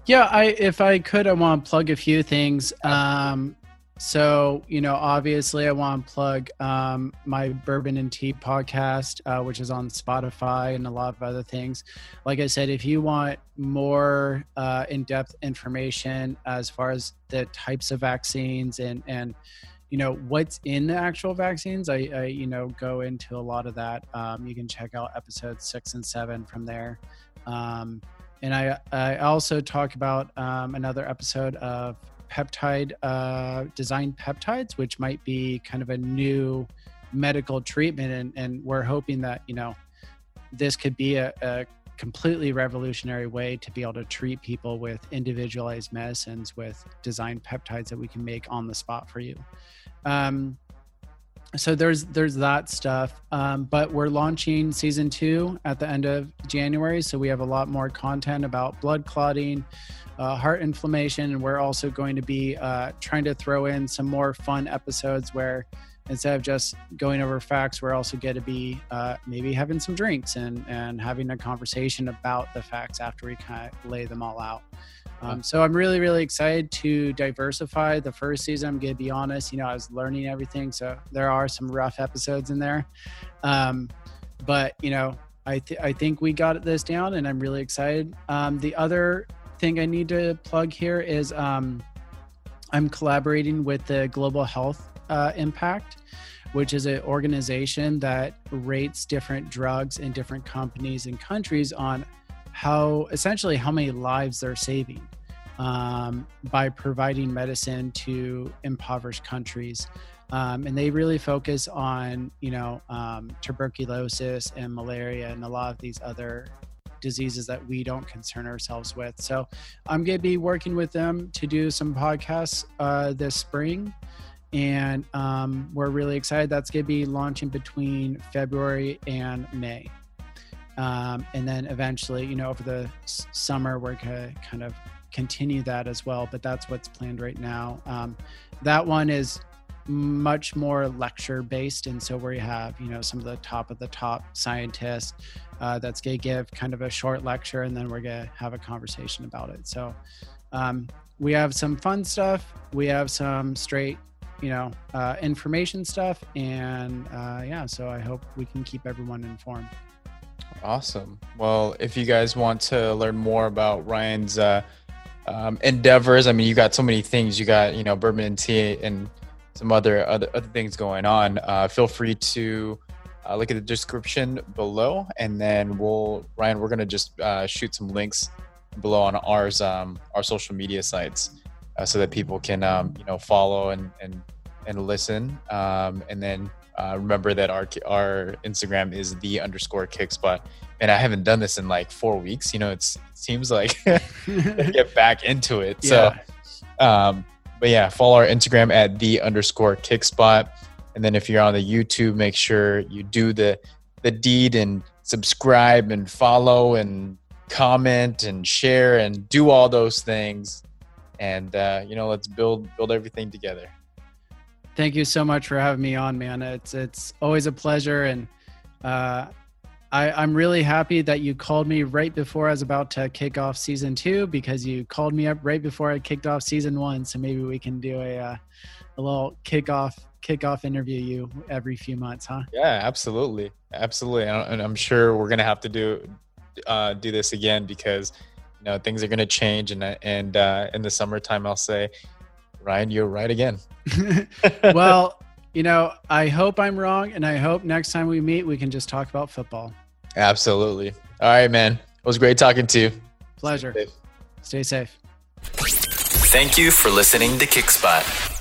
Yeah, I if I could, I want to plug a few things. Um, so you know, obviously, I want to plug um, my Bourbon and Tea podcast, uh, which is on Spotify and a lot of other things. Like I said, if you want more uh, in-depth information as far as the types of vaccines and and you know what's in the actual vaccines, I, I you know go into a lot of that. Um, you can check out episodes six and seven from there. Um, and I, I also talk about um, another episode of peptide uh, design peptides, which might be kind of a new medical treatment, and, and we're hoping that you know this could be a, a completely revolutionary way to be able to treat people with individualized medicines with designed peptides that we can make on the spot for you. Um, so there's there's that stuff um, but we're launching season two at the end of january. So we have a lot more content about blood clotting uh, heart inflammation and we're also going to be uh, trying to throw in some more fun episodes where instead of just going over facts we're also going to be uh, maybe having some drinks and and having a conversation about the facts after we kind of lay them all out um, so I'm really, really excited to diversify. The first season, I'm going to be honest, you know, I was learning everything. So there are some rough episodes in there. Um, but you know, I th- I think we got this down, and I'm really excited. Um, the other thing I need to plug here is um, I'm collaborating with the Global Health uh, Impact, which is an organization that rates different drugs in different companies and countries on how essentially how many lives they're saving um, by providing medicine to impoverished countries. Um, and they really focus on, you know, um, tuberculosis and malaria and a lot of these other diseases that we don't concern ourselves with. So I'm going to be working with them to do some podcasts uh, this spring. And um, we're really excited. That's going to be launching between February and May. Um, and then eventually, you know, over the s- summer, we're going to kind of continue that as well. But that's what's planned right now. Um, that one is much more lecture based. And so we have, you know, some of the top of the top scientists uh, that's going to give kind of a short lecture and then we're going to have a conversation about it. So um, we have some fun stuff. We have some straight, you know, uh, information stuff. And uh, yeah, so I hope we can keep everyone informed. Awesome. Well, if you guys want to learn more about Ryan's uh, um, endeavors, I mean, you got so many things. You got, you know, bourbon and tea and some other other, other things going on. Uh, feel free to uh, look at the description below, and then we'll Ryan, we're gonna just uh, shoot some links below on ours um, our social media sites, uh, so that people can um, you know follow and and and listen, um, and then uh, remember that our our Instagram is the underscore kick spot, And I haven't done this in like four weeks. You know, it's it seems like get back into it. Yeah. So, um, but yeah, follow our Instagram at the underscore kick spot, And then if you're on the YouTube, make sure you do the the deed and subscribe and follow and comment and share and do all those things. And uh, you know, let's build build everything together. Thank you so much for having me on, man. It's it's always a pleasure, and uh, I, I'm really happy that you called me right before I was about to kick off season two because you called me up right before I kicked off season one. So maybe we can do a uh, a little kickoff kickoff interview you every few months, huh? Yeah, absolutely, absolutely. And I'm sure we're gonna have to do uh, do this again because you know things are gonna change, and and uh, in the summertime, I'll say, Ryan, you're right again. well, you know, I hope I'm wrong, and I hope next time we meet, we can just talk about football. Absolutely. All right, man. It was great talking to you. Pleasure. Stay safe. Thank you for listening to Kickspot.